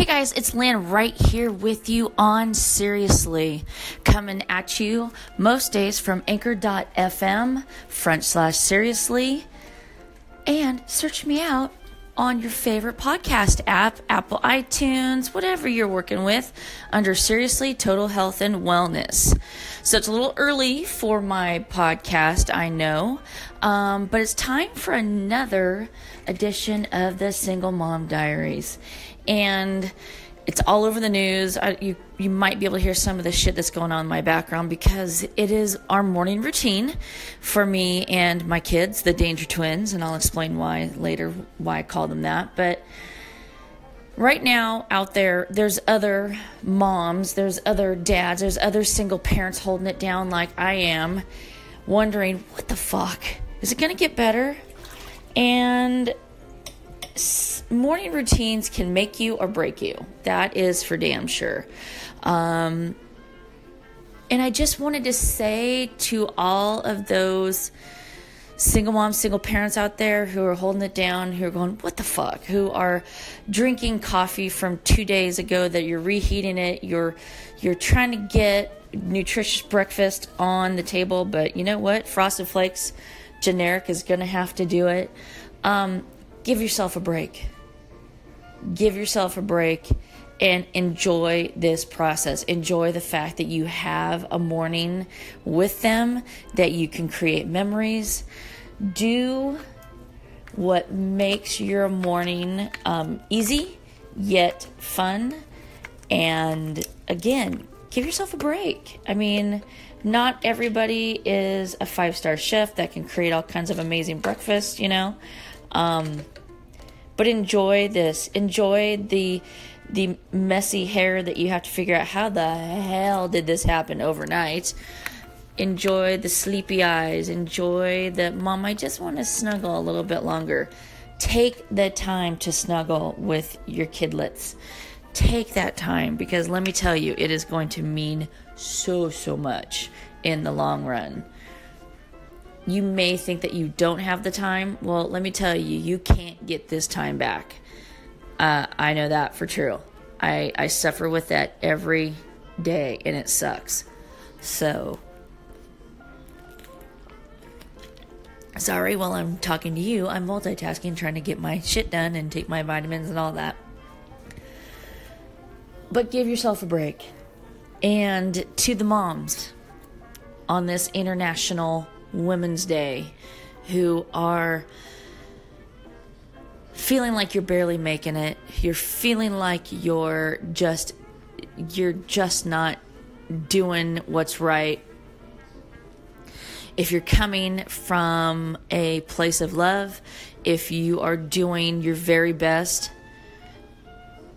Hey guys, it's Lynn right here with you on Seriously, coming at you most days from anchor.fm front slash seriously, and search me out on your favorite podcast app, Apple iTunes, whatever you're working with, under Seriously Total Health and Wellness. So it's a little early for my podcast, I know, um, but it's time for another edition of the Single Mom Diaries. And it's all over the news. I, you you might be able to hear some of the shit that's going on in my background because it is our morning routine for me and my kids, the Danger Twins, and I'll explain why later why I call them that. But right now out there there's other moms, there's other dads, there's other single parents holding it down like I am, wondering what the fuck is it going to get better? And morning routines can make you or break you. That is for damn sure. Um, and I just wanted to say to all of those single moms, single parents out there who are holding it down, who are going, what the fuck? Who are drinking coffee from two days ago that you're reheating it, you're you're trying to get nutritious breakfast on the table, but you know what? Frosted Flakes generic is gonna have to do it. Um, give yourself a break give yourself a break and enjoy this process. Enjoy the fact that you have a morning with them, that you can create memories. Do what makes your morning um, easy yet fun. And again, give yourself a break. I mean, not everybody is a five star chef that can create all kinds of amazing breakfasts, you know. Um, but enjoy this. Enjoy the the messy hair that you have to figure out how the hell did this happen overnight. Enjoy the sleepy eyes. Enjoy the mom, I just want to snuggle a little bit longer. Take the time to snuggle with your kidlets. Take that time because let me tell you, it is going to mean so, so much in the long run you may think that you don't have the time. Well, let me tell you, you can't get this time back. Uh, I know that for true. I, I suffer with that every day and it sucks. So, sorry, while I'm talking to you, I'm multitasking, trying to get my shit done and take my vitamins and all that. But give yourself a break. And to the moms on this international Women's Day who are feeling like you're barely making it. You're feeling like you're just you're just not doing what's right. If you're coming from a place of love, if you are doing your very best,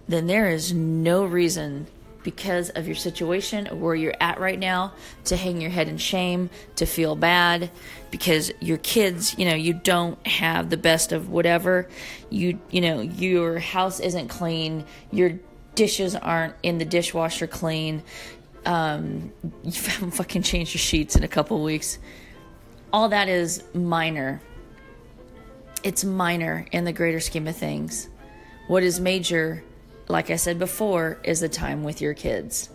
then there is no reason because of your situation where you're at right now to hang your head in shame, to feel bad because your kids, you know, you don't have the best of whatever. You you know, your house isn't clean, your dishes aren't in the dishwasher clean. Um, you haven't fucking changed your sheets in a couple weeks. All that is minor. It's minor in the greater scheme of things. What is major like I said before, is the time with your kids.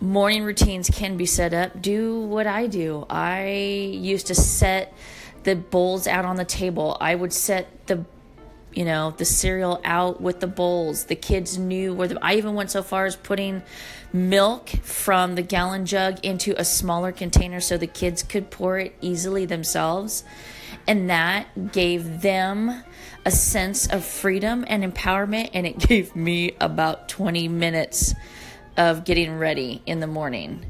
Morning routines can be set up. Do what I do. I used to set the bowls out on the table. I would set the you know the cereal out with the bowls the kids knew where the, i even went so far as putting milk from the gallon jug into a smaller container so the kids could pour it easily themselves and that gave them a sense of freedom and empowerment, and it gave me about 20 minutes of getting ready in the morning.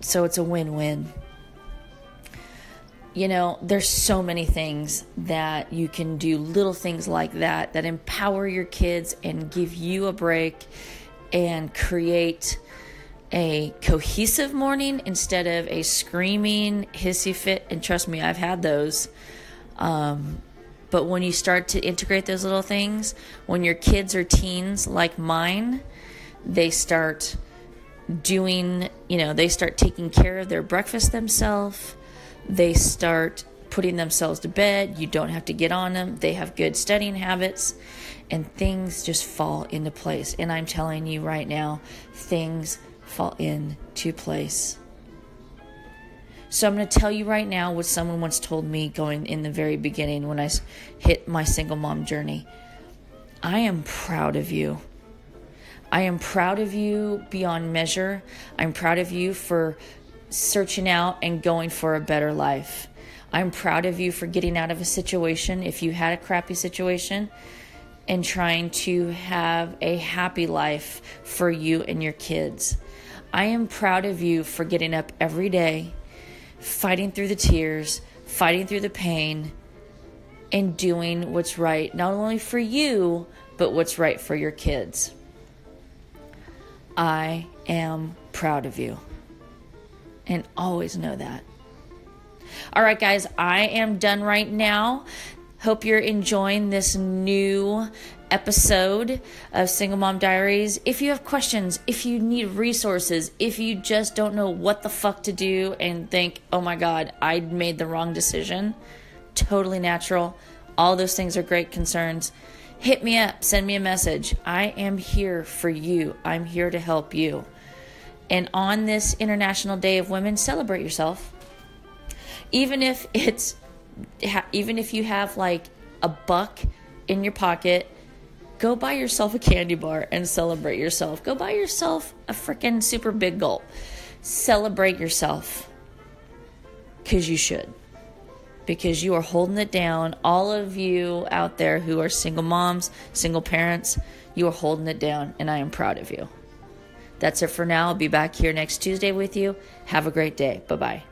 So it's a win win. You know, there's so many things that you can do, little things like that, that empower your kids and give you a break and create a cohesive morning instead of a screaming hissy fit. And trust me, I've had those. Um, but when you start to integrate those little things, when your kids are teens like mine, they start doing, you know, they start taking care of their breakfast themselves. They start putting themselves to bed. You don't have to get on them. They have good studying habits, and things just fall into place. And I'm telling you right now, things fall into place. So I'm going to tell you right now what someone once told me going in the very beginning when I hit my single mom journey. I am proud of you. I am proud of you beyond measure. I'm proud of you for searching out and going for a better life. I'm proud of you for getting out of a situation if you had a crappy situation and trying to have a happy life for you and your kids. I am proud of you for getting up every day, fighting through the tears, fighting through the pain, and doing what's right, not only for you, but what's right for your kids. I am proud of you. And always know that. All right, guys, I am done right now. Hope you're enjoying this new episode of Single Mom Diaries. If you have questions, if you need resources, if you just don't know what the fuck to do and think, oh my God, I made the wrong decision, totally natural. All those things are great concerns. Hit me up, send me a message. I am here for you, I'm here to help you. And on this International Day of Women, celebrate yourself even if it's even if you have like a buck in your pocket go buy yourself a candy bar and celebrate yourself. Go buy yourself a freaking super big gulp. Celebrate yourself. Because you should. Because you are holding it down. All of you out there who are single moms single parents you are holding it down and i am proud of you. That's it for now. I'll be back here next tuesday with you. Have a great day. Bye bye